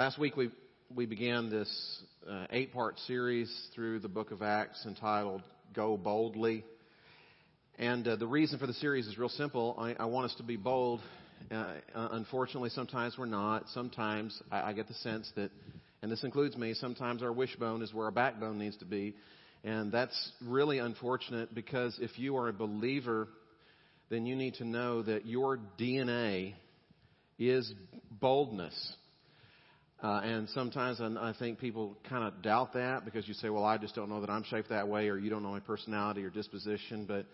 Last week we, we began this uh, eight part series through the book of Acts entitled Go Boldly. And uh, the reason for the series is real simple. I, I want us to be bold. Uh, uh unfortunately, sometimes we're not. Sometimes I, I get the sense that, and this includes me, sometimes our wishbone is where our backbone needs to be. And that's really unfortunate because if you are a believer, then you need to know that your DNA is boldness. Uh, and sometimes I think people kind of doubt that because you say, well, I just don't know that I'm shaped that way, or you don't know my personality or disposition. But,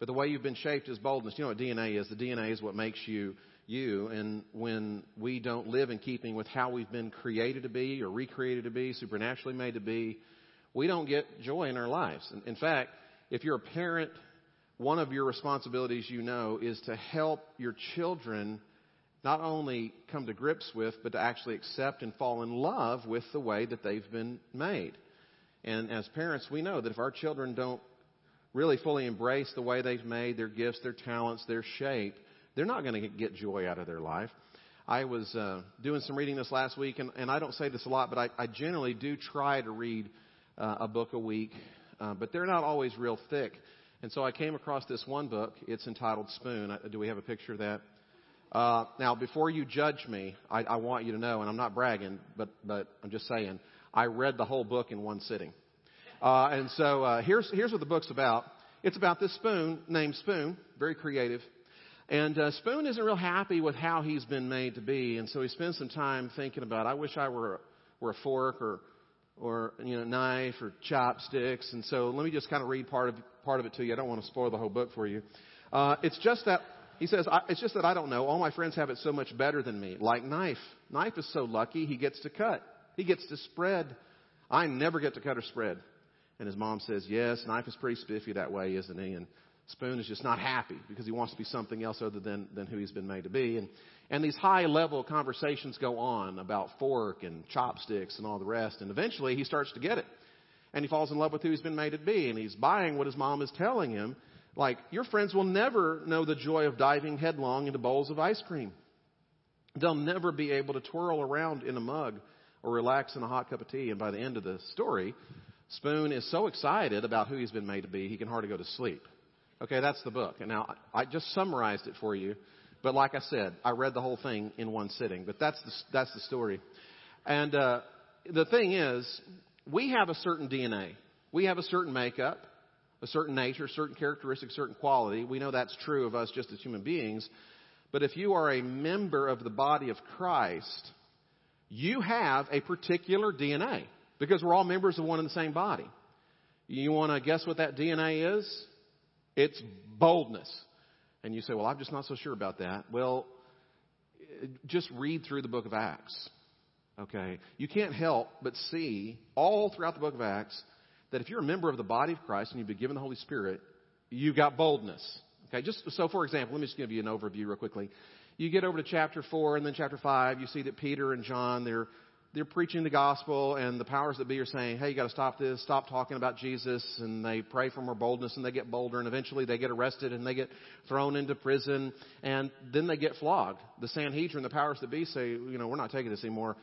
but the way you've been shaped is boldness. You know what DNA is? The DNA is what makes you you. And when we don't live in keeping with how we've been created to be, or recreated to be, supernaturally made to be, we don't get joy in our lives. In fact, if you're a parent, one of your responsibilities you know is to help your children not only come to grips with, but to actually accept and fall in love with the way that they've been made. And as parents, we know that if our children don't really fully embrace the way they've made, their gifts, their talents, their shape, they're not going to get joy out of their life. I was uh, doing some reading this last week, and, and I don't say this a lot, but I, I generally do try to read uh, a book a week, uh, but they're not always real thick. And so I came across this one book. It's entitled Spoon. Do we have a picture of that? Uh, now, before you judge me, I, I want you to know, and I'm not bragging, but, but I'm just saying, I read the whole book in one sitting. Uh, and so uh, here's, here's what the book's about. It's about this spoon named Spoon, very creative. And uh, Spoon isn't real happy with how he's been made to be, and so he spends some time thinking about, I wish I were, were a fork or, or you know, knife or chopsticks. And so let me just kind of read part of, part of it to you. I don't want to spoil the whole book for you. Uh, it's just that he says, It's just that I don't know. All my friends have it so much better than me. Like knife. Knife is so lucky he gets to cut, he gets to spread. I never get to cut or spread. And his mom says, Yes, knife is pretty spiffy that way, isn't he? And Spoon is just not happy because he wants to be something else other than, than who he's been made to be. And, and these high level conversations go on about fork and chopsticks and all the rest. And eventually he starts to get it. And he falls in love with who he's been made to be. And he's buying what his mom is telling him. Like, your friends will never know the joy of diving headlong into bowls of ice cream. They'll never be able to twirl around in a mug or relax in a hot cup of tea. And by the end of the story, Spoon is so excited about who he's been made to be, he can hardly go to sleep. Okay, that's the book. And now I just summarized it for you. But like I said, I read the whole thing in one sitting. But that's the, that's the story. And uh, the thing is, we have a certain DNA. We have a certain makeup a certain nature, certain characteristic, certain quality. We know that's true of us just as human beings. But if you are a member of the body of Christ, you have a particular DNA because we're all members of one and the same body. You want to guess what that DNA is? It's boldness. And you say, well, I'm just not so sure about that. Well, just read through the book of Acts. Okay? You can't help but see all throughout the book of Acts that if you're a member of the body of Christ and you've been given the Holy Spirit, you've got boldness. Okay, just so for example, let me just give you an overview real quickly. You get over to chapter four and then chapter five, you see that Peter and John they're they're preaching the gospel and the powers that be are saying, hey, you got to stop this, stop talking about Jesus, and they pray for more boldness and they get bolder and eventually they get arrested and they get thrown into prison and then they get flogged. The Sanhedrin, the powers that be say, you know, we're not taking this anymore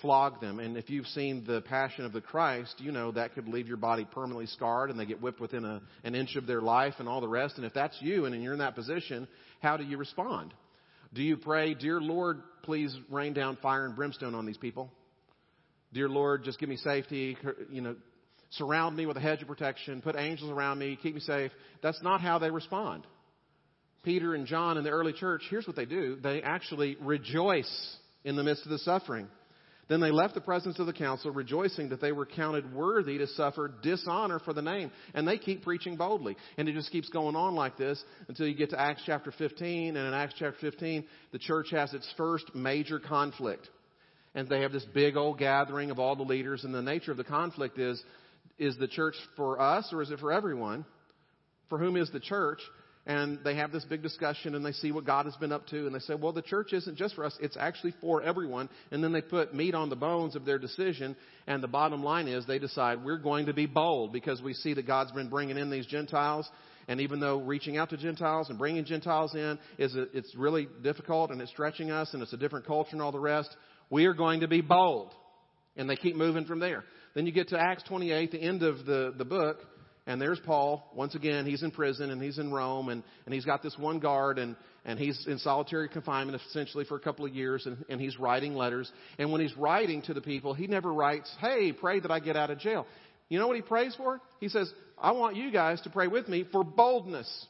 flog them. And if you've seen the Passion of the Christ, you know that could leave your body permanently scarred and they get whipped within a, an inch of their life and all the rest. And if that's you and you're in that position, how do you respond? Do you pray, Dear Lord, please rain down fire and brimstone on these people? Dear Lord, just give me safety, you know, surround me with a hedge of protection, put angels around me, keep me safe. That's not how they respond. Peter and John in the early church, here's what they do. They actually rejoice in the midst of the suffering. Then they left the presence of the council, rejoicing that they were counted worthy to suffer dishonor for the name. And they keep preaching boldly. And it just keeps going on like this until you get to Acts chapter 15. And in Acts chapter 15, the church has its first major conflict. And they have this big old gathering of all the leaders. And the nature of the conflict is, is the church for us or is it for everyone? For whom is the church? and they have this big discussion and they see what God has been up to and they say, well, the church isn't just for us, it's actually for everyone. And then they put meat on the bones of their decision and the bottom line is they decide we're going to be bold because we see that God's been bringing in these Gentiles and even though reaching out to Gentiles and bringing Gentiles in is a, it's really difficult and it's stretching us and it's a different culture and all the rest, We are going to be bold. And they keep moving from there. Then you get to Acts 28, the end of the, the book, and there's Paul. Once again, he's in prison and he's in Rome and, and he's got this one guard and, and he's in solitary confinement essentially for a couple of years and, and he's writing letters. And when he's writing to the people, he never writes, hey, pray that I get out of jail. You know what he prays for? He says, I want you guys to pray with me for boldness.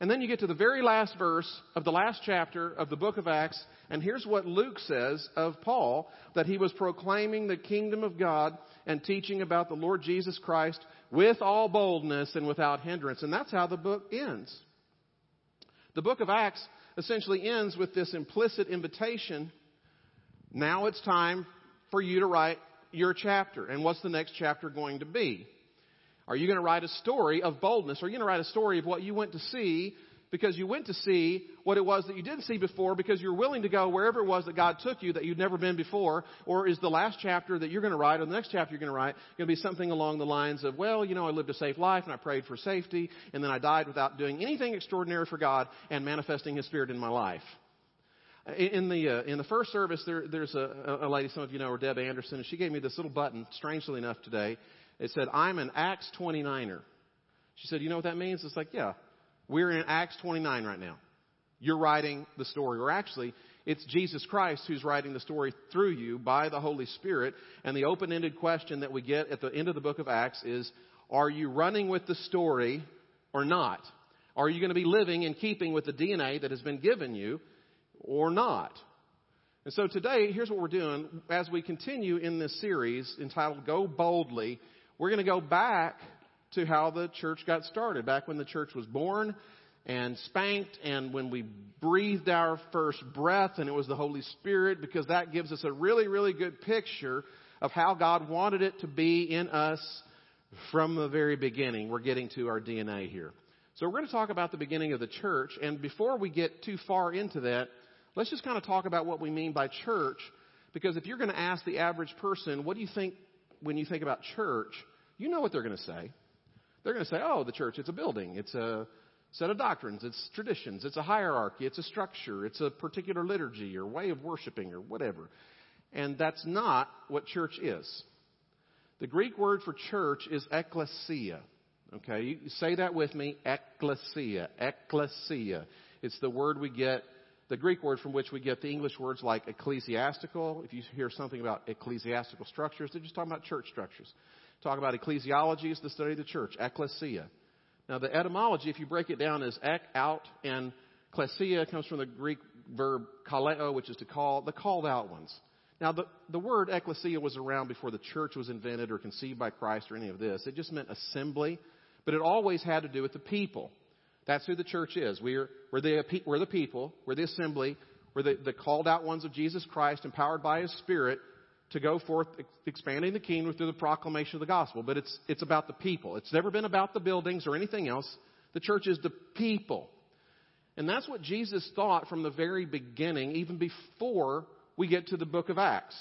And then you get to the very last verse of the last chapter of the book of Acts, and here's what Luke says of Paul that he was proclaiming the kingdom of God and teaching about the Lord Jesus Christ with all boldness and without hindrance. And that's how the book ends. The book of Acts essentially ends with this implicit invitation. Now it's time for you to write your chapter. And what's the next chapter going to be? Are you going to write a story of boldness? Are you going to write a story of what you went to see because you went to see what it was that you didn't see before because you're willing to go wherever it was that God took you that you'd never been before? Or is the last chapter that you're going to write or the next chapter you're going to write going to be something along the lines of, well, you know, I lived a safe life and I prayed for safety and then I died without doing anything extraordinary for God and manifesting His Spirit in my life? In the uh, in the first service, there, there's a, a lady, some of you know her, Deb Anderson, and she gave me this little button, strangely enough, today. It said, "I'm an Acts 29er." She said, "You know what that means?" It's like, yeah, we're in Acts 29 right now. You're writing the story, or actually, it's Jesus Christ who's writing the story through you by the Holy Spirit. And the open ended question that we get at the end of the book of Acts is Are you running with the story or not? Are you going to be living in keeping with the DNA that has been given you or not? And so today, here's what we're doing. As we continue in this series entitled Go Boldly, we're going to go back to how the church got started, back when the church was born and spanked and when we breathed our first breath and it was the Holy Spirit because that gives us a really, really good picture of how God wanted it to be in us from the very beginning. We're getting to our DNA here. So we're going to talk about the beginning of the church. And before we get too far into that, let's just kind of talk about what we mean by church. Because if you're going to ask the average person, what do you think when you think about church? You know what they're going to say. They're going to say, oh, the church, it's a building, it's a set of doctrines, it's traditions, it's a hierarchy, it's a structure, it's a particular liturgy or way of worshiping or whatever. And that's not what church is. The Greek word for church is ekklesia. Okay, you say that with me, ekklesia, ekklesia. It's the word we get, the Greek word from which we get the English words like ecclesiastical. If you hear something about ecclesiastical structures, they're just talking about church structures talk about ecclesiology is the study of the church, ecclesia. Now, the etymology, if you break it down, is ek, out, and klesia comes from the Greek verb kaleo, which is to call, the called out ones. Now, the, the word ecclesia was around before the church was invented or conceived by Christ or any of this. It just meant assembly, but it always had to do with the people. That's who the church is. We're, we're, the, we're the people, we're the assembly, we're the, the called out ones of Jesus Christ, empowered by His Spirit to go forth expanding the kingdom through the proclamation of the gospel. But it's, it's about the people. It's never been about the buildings or anything else. The church is the people. And that's what Jesus thought from the very beginning, even before we get to the book of Acts.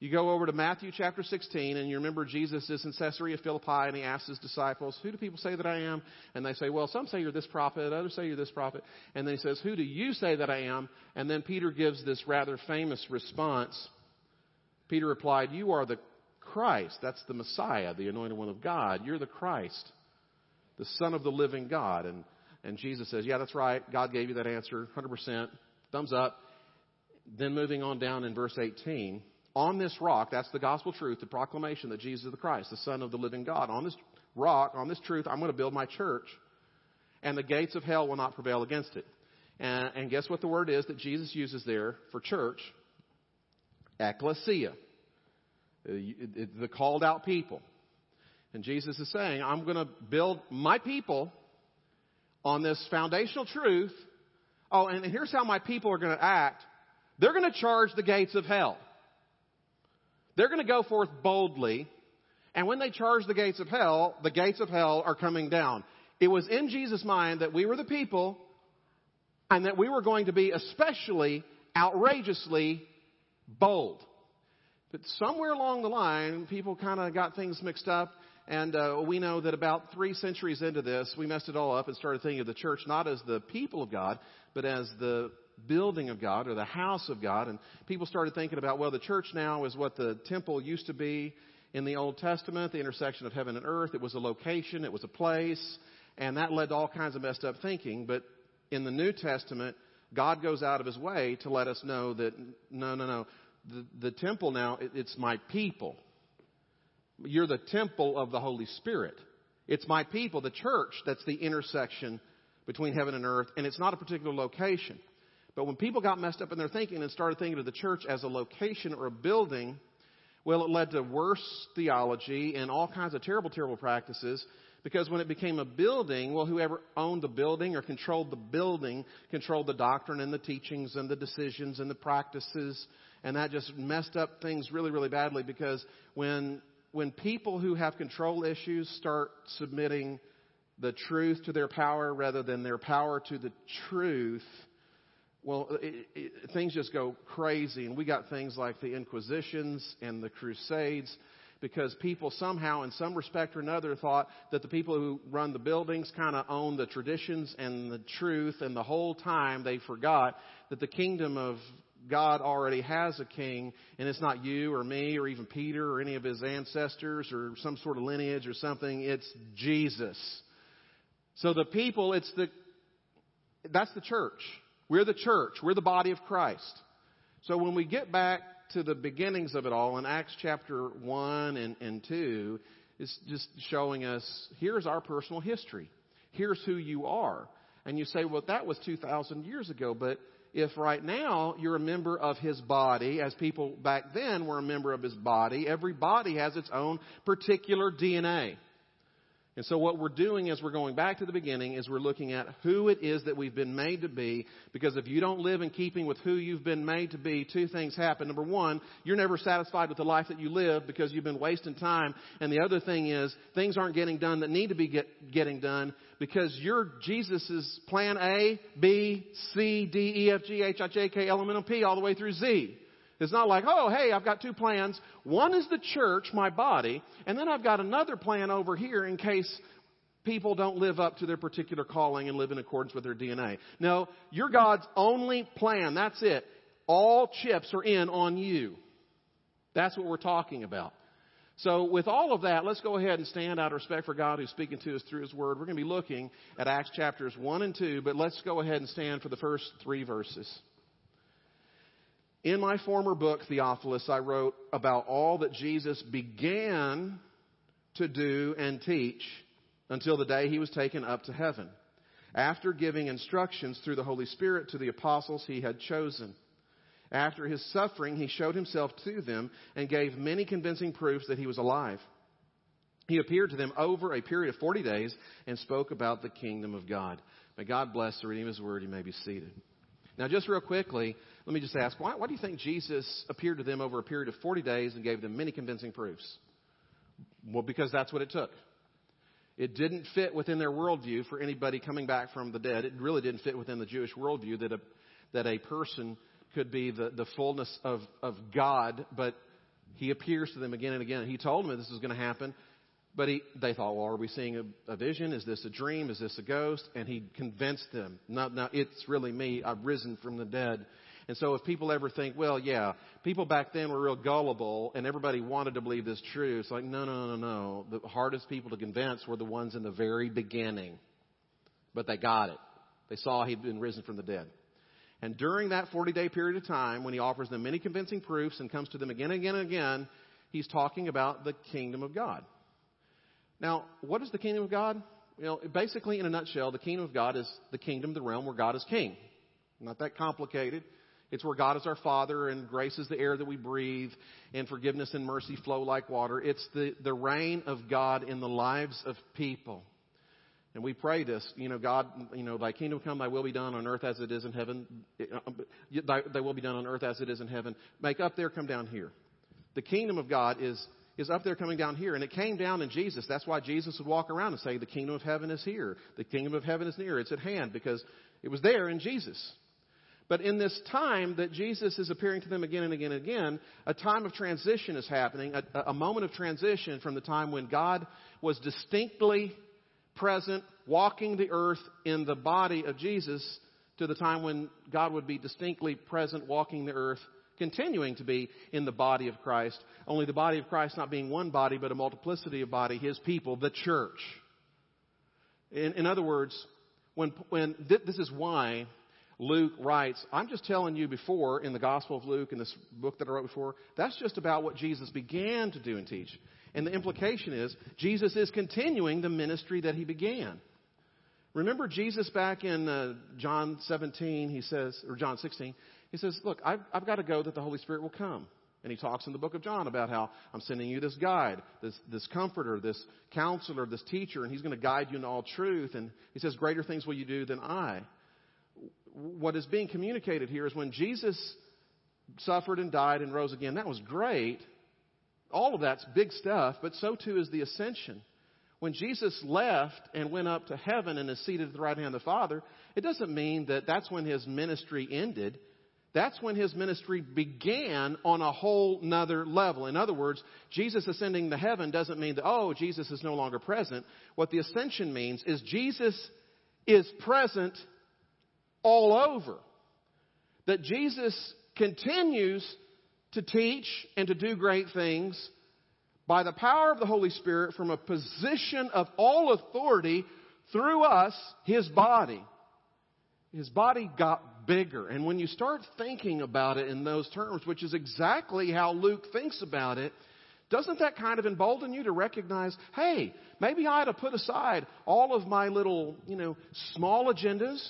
You go over to Matthew chapter 16, and you remember Jesus is in Caesarea Philippi, and he asks his disciples, Who do people say that I am? And they say, Well, some say you're this prophet, others say you're this prophet. And then he says, Who do you say that I am? And then Peter gives this rather famous response Peter replied, You are the Christ. That's the Messiah, the anointed one of God. You're the Christ, the Son of the living God. And, and Jesus says, Yeah, that's right. God gave you that answer, 100%. Thumbs up. Then moving on down in verse 18. On this rock, that's the gospel truth, the proclamation that Jesus is the Christ, the Son of the living God. On this rock, on this truth, I'm going to build my church, and the gates of hell will not prevail against it. And, and guess what the word is that Jesus uses there for church? ecclesia, uh, the called out people. And Jesus is saying, I'm going to build my people on this foundational truth. Oh, and here's how my people are going to act. They're going to charge the gates of hell. They're going to go forth boldly. And when they charge the gates of hell, the gates of hell are coming down. It was in Jesus' mind that we were the people and that we were going to be especially outrageously bold. But somewhere along the line, people kind of got things mixed up. And uh, we know that about three centuries into this, we messed it all up and started thinking of the church not as the people of God, but as the building of God or the house of God. And people started thinking about, well, the church now is what the temple used to be in the Old Testament, the intersection of heaven and earth. It was a location, it was a place, and that led to all kinds of messed up thinking. But in the New Testament, God goes out of his way to let us know that no, no, no. The, the temple now, it, it's my people. You're the temple of the Holy Spirit. It's my people, the church, that's the intersection between heaven and earth, and it's not a particular location. But when people got messed up in their thinking and started thinking of the church as a location or a building, well, it led to worse theology and all kinds of terrible, terrible practices. Because when it became a building, well, whoever owned the building or controlled the building controlled the doctrine and the teachings and the decisions and the practices. And that just messed up things really, really badly because when, when people who have control issues start submitting the truth to their power rather than their power to the truth, well, it, it, things just go crazy. And we got things like the Inquisitions and the Crusades because people somehow, in some respect or another, thought that the people who run the buildings kind of own the traditions and the truth, and the whole time they forgot that the kingdom of God already has a king, and it's not you or me or even Peter or any of his ancestors or some sort of lineage or something. It's Jesus. So the people, it's the, that's the church. We're the church. We're the body of Christ. So when we get back to the beginnings of it all in Acts chapter 1 and, and 2, it's just showing us here's our personal history. Here's who you are. And you say, well, that was 2,000 years ago. But if right now you're a member of his body, as people back then were a member of his body, every body has its own particular DNA. And so what we're doing is we're going back to the beginning is we're looking at who it is that we've been made to be. Because if you don't live in keeping with who you've been made to be, two things happen. Number one, you're never satisfied with the life that you live because you've been wasting time. And the other thing is things aren't getting done that need to be get, getting done because you're Jesus' plan A, B, C, D, E, F, G, H, I, J, K, L, M, N, P all the way through Z. It's not like, oh, hey, I've got two plans. One is the church, my body, and then I've got another plan over here in case people don't live up to their particular calling and live in accordance with their DNA. No, you're God's only plan. That's it. All chips are in on you. That's what we're talking about. So, with all of that, let's go ahead and stand out of respect for God who's speaking to us through His Word. We're going to be looking at Acts chapters 1 and 2, but let's go ahead and stand for the first three verses. In my former book, Theophilus, I wrote about all that Jesus began to do and teach until the day he was taken up to heaven, after giving instructions through the Holy Spirit to the apostles he had chosen. After his suffering, he showed himself to them and gave many convincing proofs that he was alive. He appeared to them over a period of 40 days and spoke about the kingdom of God. May God bless the reading of his word. You may be seated. Now, just real quickly, let me just ask, why, why do you think Jesus appeared to them over a period of 40 days and gave them many convincing proofs? Well, because that's what it took. It didn't fit within their worldview for anybody coming back from the dead. It really didn't fit within the Jewish worldview that a, that a person could be the, the fullness of, of God, but he appears to them again and again. He told them this is going to happen, but he, they thought, well, are we seeing a, a, vision? Is this a dream? Is this a ghost? And he convinced them, no, no, it's really me. I've risen from the dead. And so if people ever think, well, yeah, people back then were real gullible and everybody wanted to believe this true, it's like, no, no, no, no. The hardest people to convince were the ones in the very beginning. But they got it. They saw he'd been risen from the dead. And during that 40 day period of time, when he offers them many convincing proofs and comes to them again and again and again, he's talking about the kingdom of God. Now, what is the kingdom of God? You know, basically, in a nutshell, the kingdom of God is the kingdom, the realm where God is king. Not that complicated. It's where God is our Father and grace is the air that we breathe and forgiveness and mercy flow like water. It's the, the reign of God in the lives of people. And we pray this, you know, God, you know, thy kingdom come, thy will be done on earth as it is in heaven. Thy, thy will be done on earth as it is in heaven. Make up there, come down here. The kingdom of God is, is up there coming down here. And it came down in Jesus. That's why Jesus would walk around and say, the kingdom of heaven is here. The kingdom of heaven is near. It's at hand because it was there in Jesus. But in this time that Jesus is appearing to them again and again and again, a time of transition is happening, a, a moment of transition from the time when God was distinctly present, walking the earth in the body of Jesus, to the time when God would be distinctly present walking the earth, continuing to be in the body of Christ, only the body of Christ not being one body, but a multiplicity of body, his people, the church. In, in other words, when, when th- this is why Luke writes, I'm just telling you before in the Gospel of Luke, in this book that I wrote before, that's just about what Jesus began to do and teach. And the implication is Jesus is continuing the ministry that he began. Remember Jesus back in uh, John 17, he says, or John 16, he says, Look, I've, I've got to go that the Holy Spirit will come. And he talks in the book of John about how I'm sending you this guide, this, this comforter, this counselor, this teacher, and he's going to guide you in all truth. And he says, Greater things will you do than I. What is being communicated here is when Jesus suffered and died and rose again, that was great. All of that's big stuff, but so too is the ascension. When Jesus left and went up to heaven and is seated at the right hand of the Father, it doesn't mean that that's when his ministry ended. That's when his ministry began on a whole nother level. In other words, Jesus ascending to heaven doesn't mean that, oh, Jesus is no longer present. What the ascension means is Jesus is present all over. That Jesus continues to teach and to do great things by the power of the Holy Spirit from a position of all authority through us, His body. His body got bigger. And when you start thinking about it in those terms, which is exactly how Luke thinks about it, doesn't that kind of embolden you to recognize, hey, maybe I ought to put aside all of my little, you know, small agendas,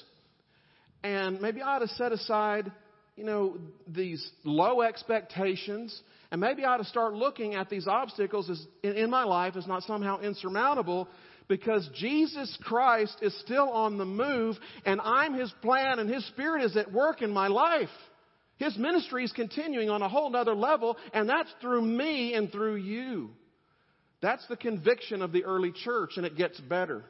and maybe I ought to set aside, you know, these low expectations. And maybe I ought to start looking at these obstacles as, in, in my life as not somehow insurmountable because Jesus Christ is still on the move and I'm His plan and His Spirit is at work in my life. His ministry is continuing on a whole other level and that's through me and through you. That's the conviction of the early church and it gets better.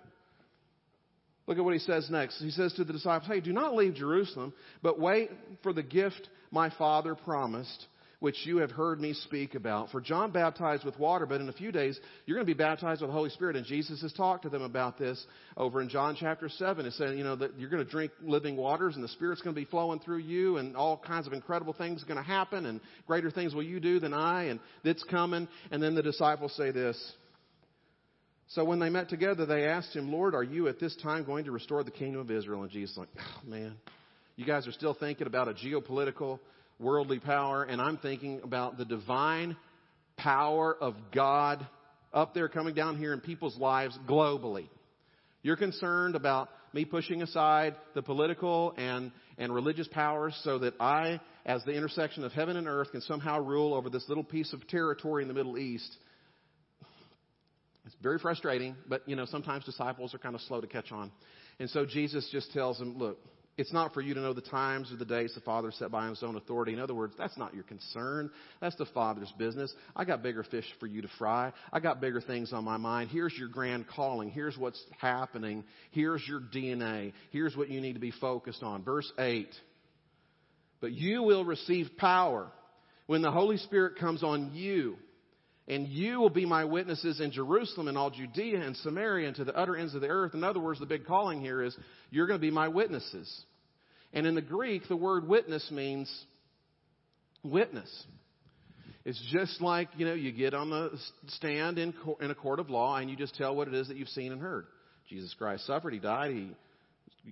Look at what he says next. He says to the disciples, Hey, do not leave Jerusalem, but wait for the gift my Father promised which you have heard me speak about. For John baptized with water, but in a few days you're going to be baptized with the Holy Spirit. And Jesus has talked to them about this over in John chapter 7. It said, you know, that you're going to drink living waters and the Spirit's going to be flowing through you and all kinds of incredible things are going to happen and greater things will you do than I and it's coming. And then the disciples say this. So when they met together, they asked him, Lord, are you at this time going to restore the kingdom of Israel? And Jesus like, oh man, you guys are still thinking about a geopolitical worldly power, and I'm thinking about the divine power of God up there coming down here in people's lives globally. You're concerned about me pushing aside the political and, and religious powers so that I, as the intersection of heaven and earth, can somehow rule over this little piece of territory in the Middle East. It's very frustrating, but you know, sometimes disciples are kind of slow to catch on. And so Jesus just tells them, look, it's not for you to know the times or the days the Father set by his own authority. In other words, that's not your concern. That's the Father's business. I got bigger fish for you to fry. I got bigger things on my mind. Here's your grand calling. Here's what's happening. Here's your DNA. Here's what you need to be focused on. Verse 8. But you will receive power when the Holy Spirit comes on you. And you will be my witnesses in Jerusalem and all Judea and Samaria and to the utter ends of the earth. In other words, the big calling here is you're going to be my witnesses. And in the Greek, the word witness means witness. It's just like, you know, you get on the stand in, in a court of law and you just tell what it is that you've seen and heard. Jesus Christ suffered, He died, He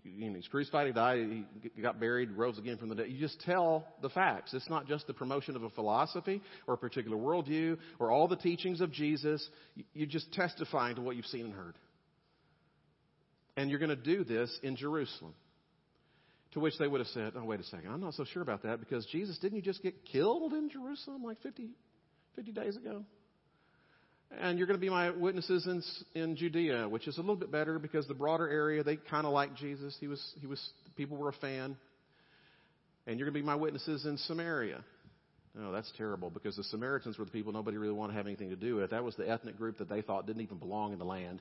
you know, he's crucified, he died, he got buried, rose again from the dead. You just tell the facts. It's not just the promotion of a philosophy or a particular worldview or all the teachings of Jesus. You're just testifying to what you've seen and heard. And you're going to do this in Jerusalem. To which they would have said, oh, wait a second, I'm not so sure about that because Jesus, didn't you just get killed in Jerusalem like 50, 50 days ago? And you're going to be my witnesses in, in Judea, which is a little bit better because the broader area, they kind of like Jesus. He was, he was, people were a fan. And you're going to be my witnesses in Samaria. No, that's terrible because the Samaritans were the people nobody really wanted to have anything to do with. That was the ethnic group that they thought didn't even belong in the land.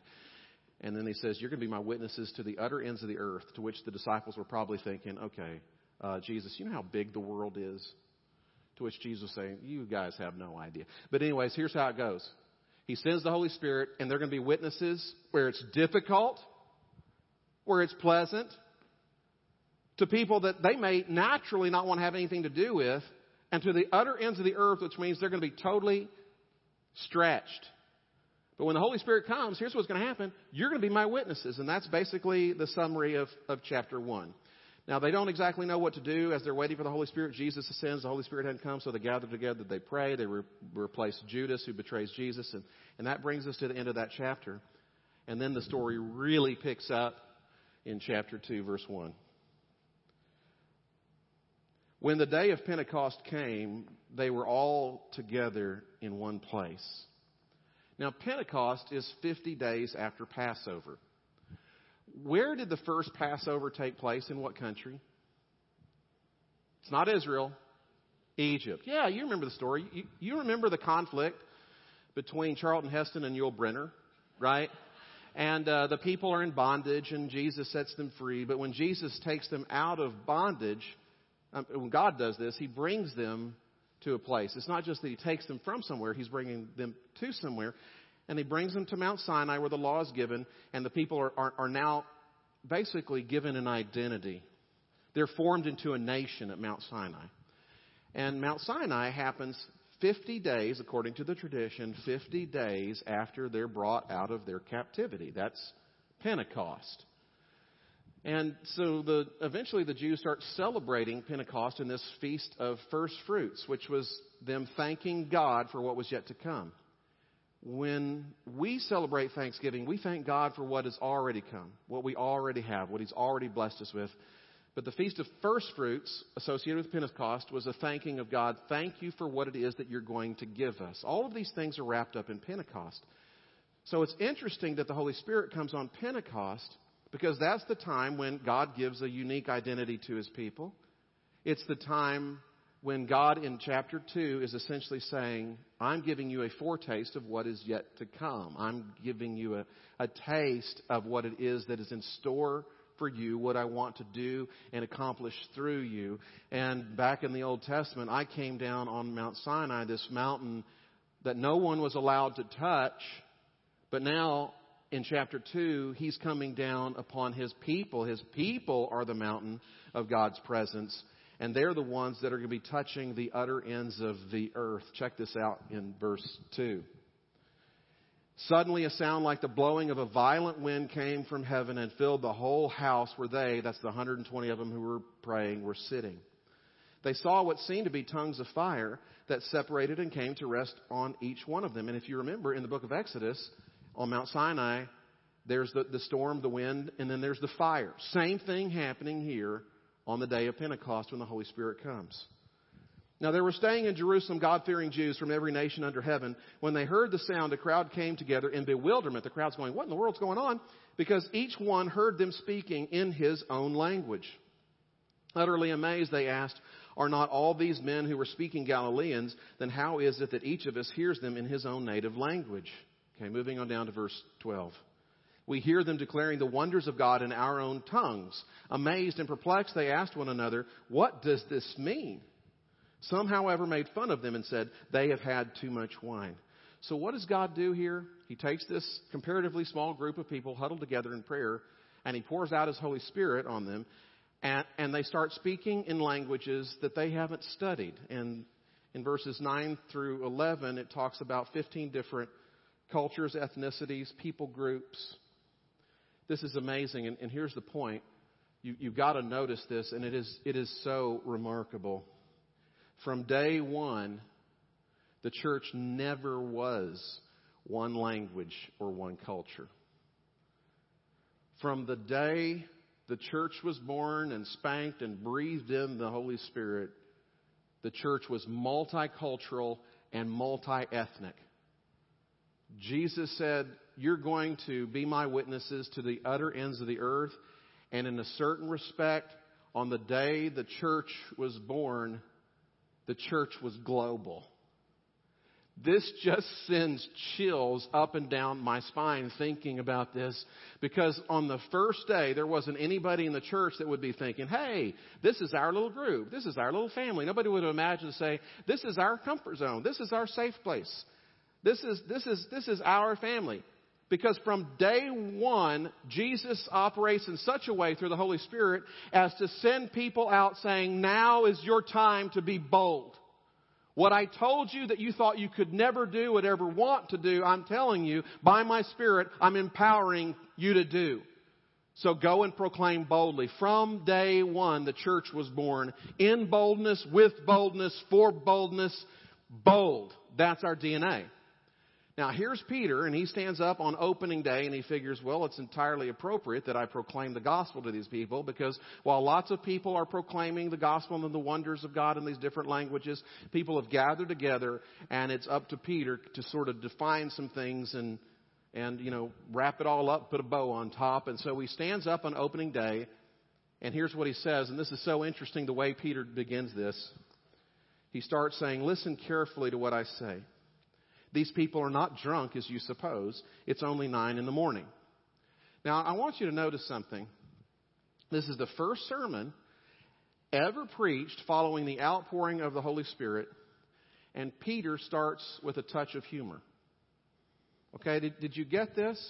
And then he says, You're going to be my witnesses to the utter ends of the earth, to which the disciples were probably thinking, Okay, uh, Jesus, you know how big the world is? To which Jesus saying, You guys have no idea. But, anyways, here's how it goes He sends the Holy Spirit, and they're going to be witnesses where it's difficult, where it's pleasant, to people that they may naturally not want to have anything to do with, and to the utter ends of the earth, which means they're going to be totally stretched. But when the Holy Spirit comes, here's what's going to happen. You're going to be my witnesses. And that's basically the summary of, of chapter 1. Now, they don't exactly know what to do as they're waiting for the Holy Spirit. Jesus ascends. The Holy Spirit hadn't come, so they gather together. They pray. They re- replace Judas, who betrays Jesus. And, and that brings us to the end of that chapter. And then the story really picks up in chapter 2, verse 1. When the day of Pentecost came, they were all together in one place. Now, Pentecost is 50 days after Passover. Where did the first Passover take place? In what country? It's not Israel, Egypt. Yeah, you remember the story. You, you remember the conflict between Charlton Heston and Yul Brynner, right? And uh, the people are in bondage, and Jesus sets them free. But when Jesus takes them out of bondage, um, when God does this, He brings them to a place. It's not just that He takes them from somewhere, He's bringing them to somewhere. And He brings them to Mount Sinai where the law is given, and the people are, are, are now basically given an identity. They're formed into a nation at Mount Sinai. And Mount Sinai happens 50 days, according to the tradition, 50 days after they're brought out of their captivity. That's Pentecost. And so the, eventually the Jews start celebrating Pentecost in this feast of first fruits, which was them thanking God for what was yet to come. When we celebrate Thanksgiving, we thank God for what has already come, what we already have, what He's already blessed us with. But the Feast of First Fruits associated with Pentecost was a thanking of God. Thank you for what it is that you're going to give us. All of these things are wrapped up in Pentecost. So it's interesting that the Holy Spirit comes on Pentecost because that's the time when God gives a unique identity to his people. It's the time when God in chapter 2 is essentially saying, I'm giving you a foretaste of what is yet to come. I'm giving you a, a taste of what it is that is in store for you, what I want to do and accomplish through you. And back in the Old Testament, I came down on Mount Sinai, this mountain that no one was allowed to touch, but now in chapter 2, he's coming down upon his people. His people are the mountain of God's presence, and they're the ones that are going to be touching the utter ends of the earth. Check this out in verse 2. Suddenly, a sound like the blowing of a violent wind came from heaven and filled the whole house where they, that's the 120 of them who were praying, were sitting. They saw what seemed to be tongues of fire that separated and came to rest on each one of them. And if you remember in the book of Exodus, on Mount Sinai, there's the, the storm, the wind, and then there's the fire. Same thing happening here on the day of Pentecost when the Holy Spirit comes. Now, there were staying in Jerusalem God fearing Jews from every nation under heaven. When they heard the sound, a crowd came together in bewilderment. The crowd's going, What in the world's going on? Because each one heard them speaking in his own language. Utterly amazed, they asked, Are not all these men who were speaking Galileans? Then how is it that each of us hears them in his own native language? Okay, moving on down to verse 12. We hear them declaring the wonders of God in our own tongues. Amazed and perplexed, they asked one another, What does this mean? Some, however, made fun of them and said, They have had too much wine. So, what does God do here? He takes this comparatively small group of people huddled together in prayer, and He pours out His Holy Spirit on them, and, and they start speaking in languages that they haven't studied. And in verses 9 through 11, it talks about 15 different cultures, ethnicities, people groups. This is amazing. And, and here's the point you, you've got to notice this, and it is, it is so remarkable. From day one, the church never was one language or one culture. From the day the church was born and spanked and breathed in the Holy Spirit, the church was multicultural and multi ethnic. Jesus said, You're going to be my witnesses to the utter ends of the earth. And in a certain respect, on the day the church was born, the church was global. This just sends chills up and down my spine thinking about this because on the first day, there wasn't anybody in the church that would be thinking, hey, this is our little group. This is our little family. Nobody would imagine to say, this is our comfort zone. This is our safe place. This is, this is, this is our family. Because from day one, Jesus operates in such a way through the Holy Spirit as to send people out saying, now is your time to be bold. What I told you that you thought you could never do, would ever want to do, I'm telling you, by my Spirit, I'm empowering you to do. So go and proclaim boldly. From day one, the church was born in boldness, with boldness, for boldness, bold. That's our DNA. Now here's Peter, and he stands up on opening day and he figures, well, it's entirely appropriate that I proclaim the gospel to these people because while lots of people are proclaiming the gospel and the wonders of God in these different languages, people have gathered together and it's up to Peter to sort of define some things and, and, you know, wrap it all up, put a bow on top. And so he stands up on opening day and here's what he says, and this is so interesting the way Peter begins this. He starts saying, listen carefully to what I say. These people are not drunk as you suppose. It's only nine in the morning. Now, I want you to notice something. This is the first sermon ever preached following the outpouring of the Holy Spirit, and Peter starts with a touch of humor. Okay, did, did you get this?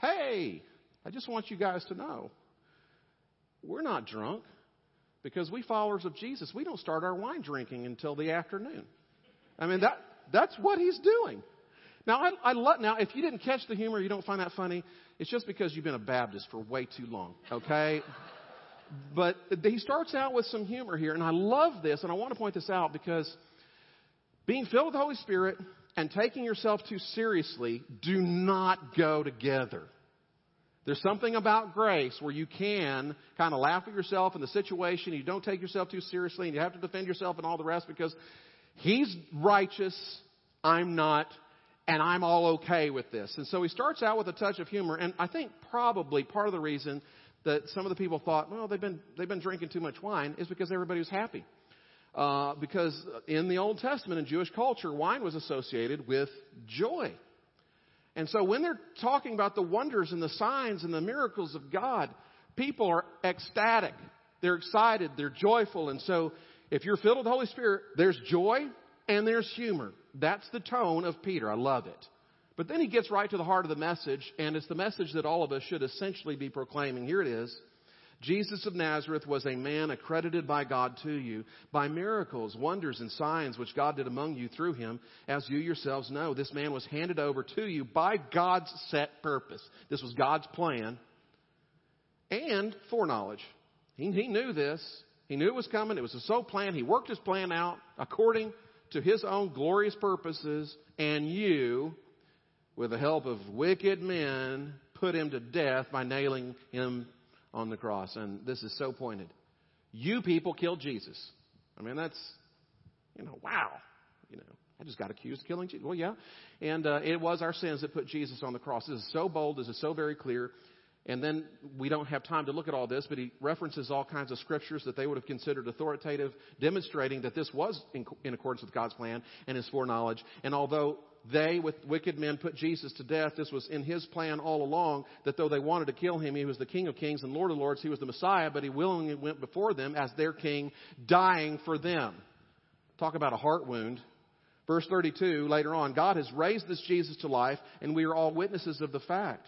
Hey, I just want you guys to know we're not drunk because we followers of Jesus, we don't start our wine drinking until the afternoon. I mean, that, that's what he's doing. Now, I, I love, now, if you didn't catch the humor, you don't find that funny, it's just because you've been a Baptist for way too long, okay? but he starts out with some humor here, and I love this, and I want to point this out because being filled with the Holy Spirit and taking yourself too seriously do not go together. There's something about grace where you can kind of laugh at yourself and the situation. You don't take yourself too seriously and you have to defend yourself and all the rest because He's righteous, I'm not, and I'm all okay with this. And so he starts out with a touch of humor, and I think probably part of the reason that some of the people thought, well, they've been, they've been drinking too much wine is because everybody was happy. Uh, because in the Old Testament, in Jewish culture, wine was associated with joy. And so when they're talking about the wonders and the signs and the miracles of God, people are ecstatic. They're excited. They're joyful. And so if you're filled with the Holy Spirit, there's joy and there's humor. That's the tone of Peter. I love it. But then he gets right to the heart of the message, and it's the message that all of us should essentially be proclaiming. Here it is. Jesus of Nazareth was a man accredited by God to you by miracles, wonders, and signs which God did among you through him, as you yourselves know. This man was handed over to you by God's set purpose. This was God's plan and foreknowledge. He, he knew this. He knew it was coming. It was a so plan. He worked his plan out according to his own glorious purposes, and you, with the help of wicked men, put him to death by nailing him on the cross. And this is so pointed. You people killed Jesus. I mean, that's, you know, wow. You know, I just got accused of killing Jesus. Well, yeah. And uh, it was our sins that put Jesus on the cross. This is so bold. This is so very clear. And then we don't have time to look at all this, but he references all kinds of scriptures that they would have considered authoritative, demonstrating that this was in, in accordance with God's plan and his foreknowledge. And although they, with wicked men, put Jesus to death, this was in his plan all along, that though they wanted to kill him, he was the King of Kings and Lord of Lords, he was the Messiah, but he willingly went before them as their King, dying for them. Talk about a heart wound. Verse 32, later on, God has raised this Jesus to life, and we are all witnesses of the fact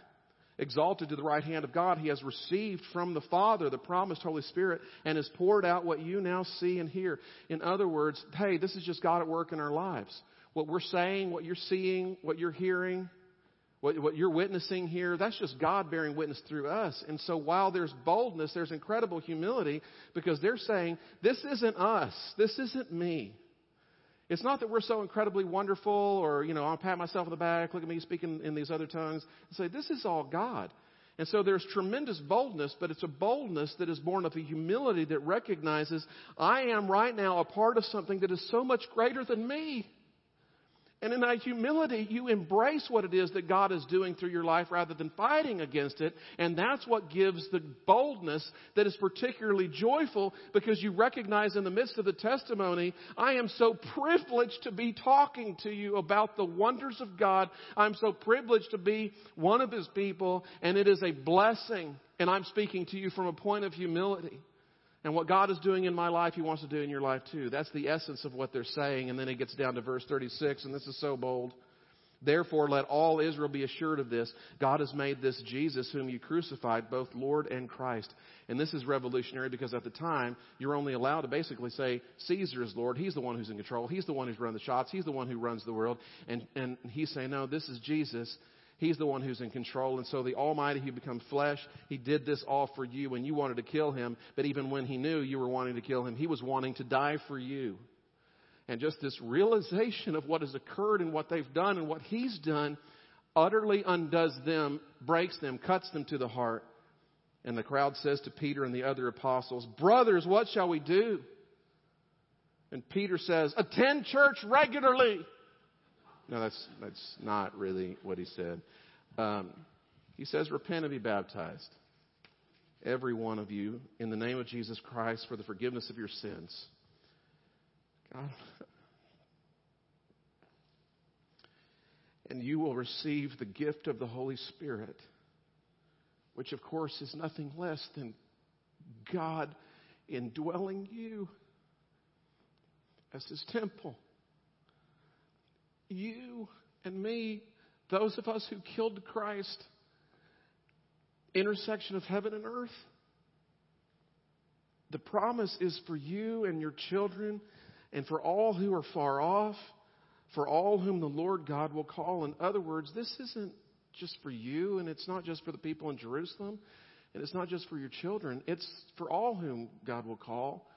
exalted to the right hand of God, he has received from the Father the promised Holy Spirit and has poured out what you now see and hear. In other words, hey, this is just God at work in our lives. What we're saying, what you're seeing, what you're hearing, what, what you're witnessing here, that's just God bearing witness through us. And so while there's boldness, there's incredible humility because they're saying, this isn't us. This isn't me. It's not that we're so incredibly wonderful or, you know, I'll pat myself on the back, look at me speaking in these other tongues, and say, this is all God. And so there's tremendous boldness, but it's a boldness that is born of a humility that recognizes I am right now a part of something that is so much greater than me. And in that humility, you embrace what it is that God is doing through your life rather than fighting against it. And that's what gives the boldness that is particularly joyful because you recognize in the midst of the testimony, I am so privileged to be talking to you about the wonders of God. I'm so privileged to be one of His people and it is a blessing. And I'm speaking to you from a point of humility. And what God is doing in my life, He wants to do in your life too. That's the essence of what they're saying. And then He gets down to verse 36, and this is so bold. Therefore, let all Israel be assured of this. God has made this Jesus, whom you crucified, both Lord and Christ. And this is revolutionary because at the time, you're only allowed to basically say, Caesar is Lord. He's the one who's in control. He's the one who's running the shots. He's the one who runs the world. And, and he's saying, no, this is Jesus. He's the one who's in control. And so the Almighty who become flesh, He did this all for you and you wanted to kill Him. But even when He knew you were wanting to kill Him, He was wanting to die for you. And just this realization of what has occurred and what they've done and what he's done utterly undoes them, breaks them, cuts them to the heart. And the crowd says to Peter and the other apostles, Brothers, what shall we do? And Peter says, Attend church regularly. No, that's, that's not really what he said. Um, he says, Repent and be baptized, every one of you, in the name of Jesus Christ for the forgiveness of your sins God. And you will receive the gift of the Holy Spirit, which, of course, is nothing less than God indwelling you as His temple. You and me, those of us who killed Christ, intersection of heaven and earth. The promise is for you and your children and for all who are far off, for all whom the Lord God will call. In other words, this isn't just for you, and it's not just for the people in Jerusalem, and it's not just for your children. It's for all whom God will call.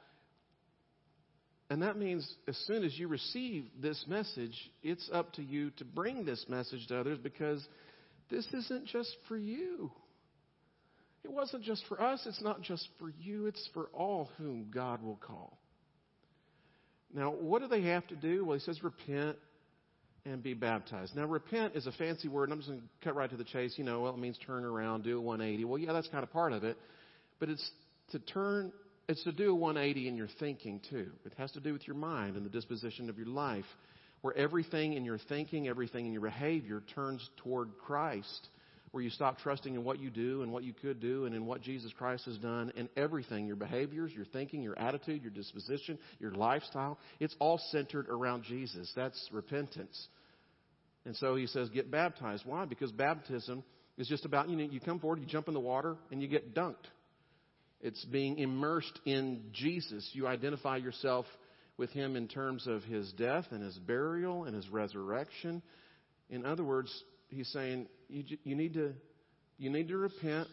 And that means as soon as you receive this message, it's up to you to bring this message to others because this isn't just for you. It wasn't just for us, it's not just for you, it's for all whom God will call. Now, what do they have to do? Well, he says repent and be baptized. Now, repent is a fancy word, and I'm just going to cut right to the chase. You know, well, it means turn around, do a 180. Well, yeah, that's kind of part of it. But it's to turn, it's to do a 180 in your thinking, too. It has to do with your mind and the disposition of your life, where everything in your thinking, everything in your behavior turns toward Christ where you stop trusting in what you do and what you could do and in what Jesus Christ has done and everything your behaviors, your thinking, your attitude, your disposition, your lifestyle it's all centered around Jesus. That's repentance. And so he says, get baptized. Why? Because baptism is just about, you know, you come forward, you jump in the water, and you get dunked. It's being immersed in Jesus. You identify yourself with him in terms of his death and his burial and his resurrection. In other words, he's saying you, you, need to, you need to repent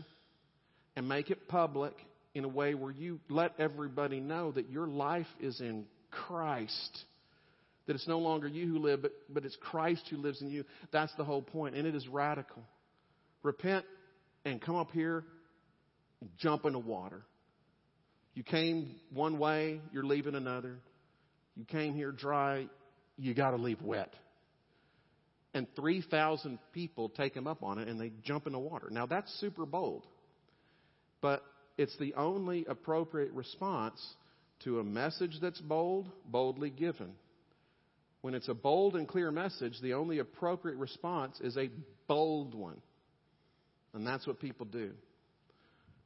and make it public in a way where you let everybody know that your life is in Christ. That it's no longer you who live, but, but it's Christ who lives in you. That's the whole point, and it is radical. Repent and come up here, jump in the water. You came one way, you're leaving another. You came here dry, you got to leave wet and 3,000 people take him up on it and they jump in the water. Now that's super bold, but it's the only appropriate response to a message that's bold, boldly given. When it's a bold and clear message, the only appropriate response is a bold one. And that's what people do.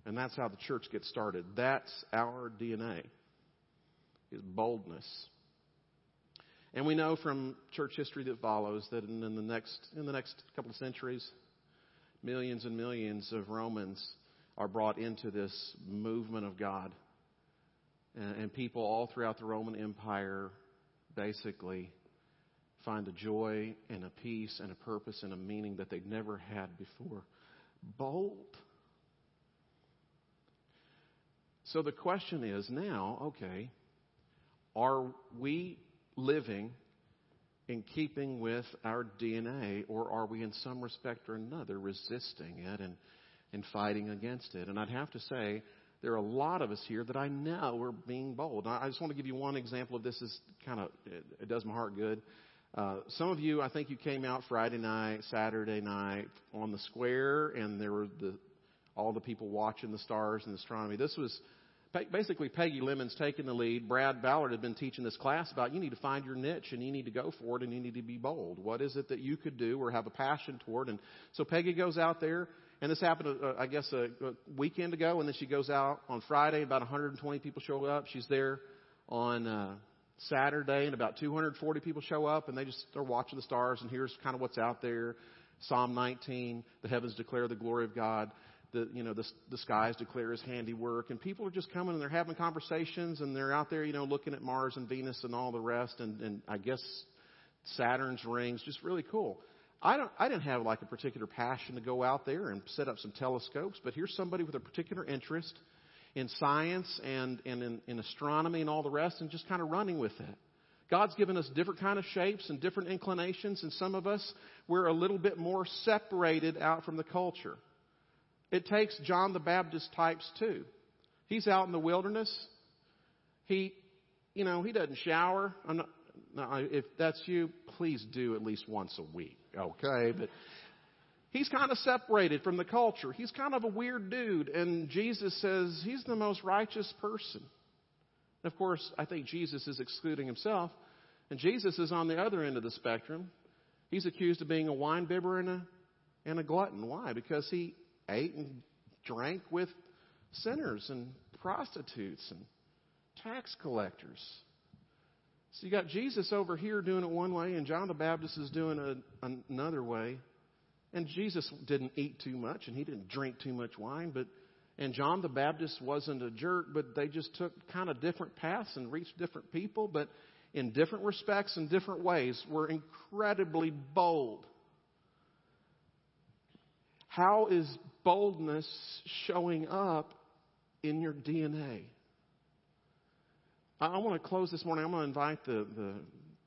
And that's how the church gets started. That's our DNA. Is boldness. And we know from church history that follows that in, the next in the next couple of centuries, millions and millions of Romans are brought into this movement of God. And, and people all throughout the Roman Empire basically find a joy and a peace and a purpose and a meaning that they've never had before. Bold. So the question is now, okay, are we living in keeping with our DNA, or are we in some respect or another resisting it and, and fighting against it? And I'd have to say, there are a lot of us here that I know are being bold. I just want to give you one example of this. Is kind of it, it does my heart good. Uh, some of you, I think you came out Friday night, Saturday night on the square, and there were the all the people watching the stars and astronomy. This was basically Peggy Lemon's taking the lead. Brad Ballard had been teaching this class about you need to find your niche and you need to go for it and you need to be bold. What is it that you could do or have a passion toward? And so Peggy goes out there, and this happened, uh, I guess, a, a weekend ago, and then she goes out on Friday. About 120 people show up. She's there on uh, Saturday, and about 240 people show up, and they just are watching the stars, and here's kind of what's out there. Psalm 19, the heavens declare the glory of God. The, you know, the, the skies declare his handiwork. And people are just coming and they're having conversations and they're out there, you know, looking at Mars and Venus and all the rest. And, and I guess Saturn's rings, just really cool. I don't, I didn't have like a particular passion to go out there and set up some telescopes, but here's somebody with a particular interest in science and, and in, in astronomy and all the rest and just kind of running with it. God's given us different kind of shapes and different inclinations, and some of us, we're a little bit more separated out from the culture. It takes John the Baptist types too. He's out in the wilderness. He, you know, he doesn't shower. Not, now, if that's you, please do at least once a week, okay? But he's kind of separated from the culture. He's kind of a weird dude, and Jesus says he's the most righteous person. Of course, I think Jesus is excluding himself, and Jesus is on the other end of the spectrum. He's accused of being a wine bibber and a, and a glutton. Why? Because he ate and drank with sinners and prostitutes and tax collectors. So you got Jesus over here doing it one way, and John the Baptist is doing it another way. And Jesus didn't eat too much, and he didn't drink too much wine, but and John the Baptist wasn't a jerk, but they just took kind of different paths and reached different people, but in different respects and different ways were incredibly bold. How is boldness showing up in your DNA? I want to close this morning. I'm going to invite the, the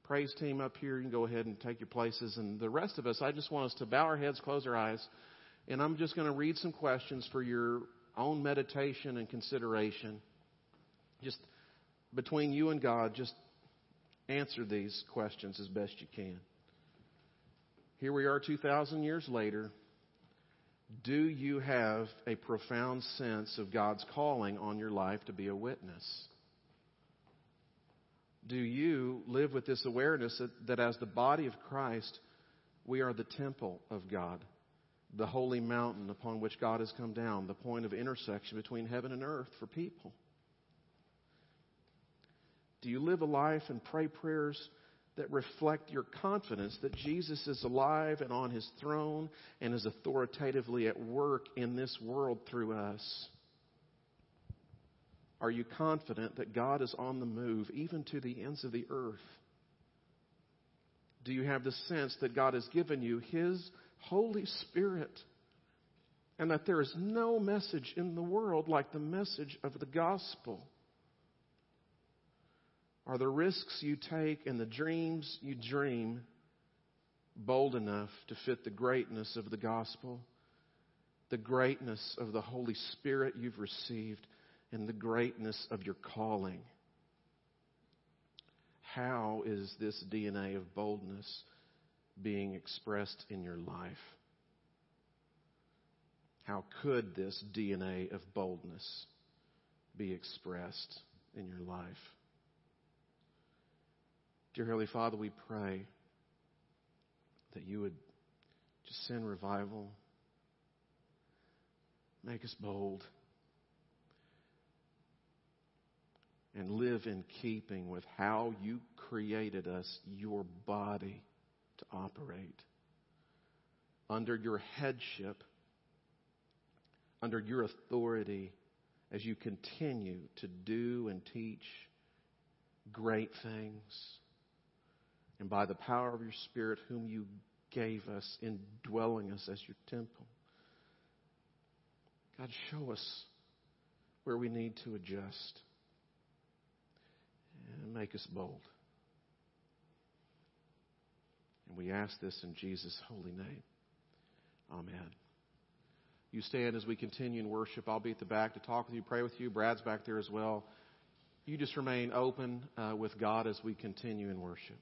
praise team up here. You can go ahead and take your places. And the rest of us, I just want us to bow our heads, close our eyes, and I'm just going to read some questions for your own meditation and consideration. Just between you and God, just answer these questions as best you can. Here we are 2,000 years later. Do you have a profound sense of God's calling on your life to be a witness? do you live with this awareness that, that as the body of Christ, we are the temple of God, the holy mountain upon which God has come down, the point of intersection between heaven and earth for people? Do you live a life and pray prayers that reflect your confidence that Jesus is alive and on his throne and is authoritatively at work in this world through us? Are you confident that God is on the move, even to the ends of the earth? Do you have the sense that God has given you His Holy Spirit and that there is no message in the world like the message of the gospel? Are the risks you take and the dreams you dream bold enough to fit the greatness of the gospel, the greatness of the Holy Spirit you've received? and the greatness of your calling. How is this DNA of boldness being expressed in your life? How could this DNA of boldness be expressed in your life? Dear Heavenly Father, we pray that you would just send revival, make us bold. and live in keeping with how you created us, your body, to operate. Under your headship, under your authority, as you continue to do and teach great things. And by the power of your Spirit, whom you gave us, indwelling us as your temple. God, show us where we need to adjust and make us bold. And we ask this in Jesus' holy name. Amen. You stand as we continue in worship. I'll be at the back to talk with you, pray with you. Brad's back there as well. You just remain open uh, with God as we continue in worship.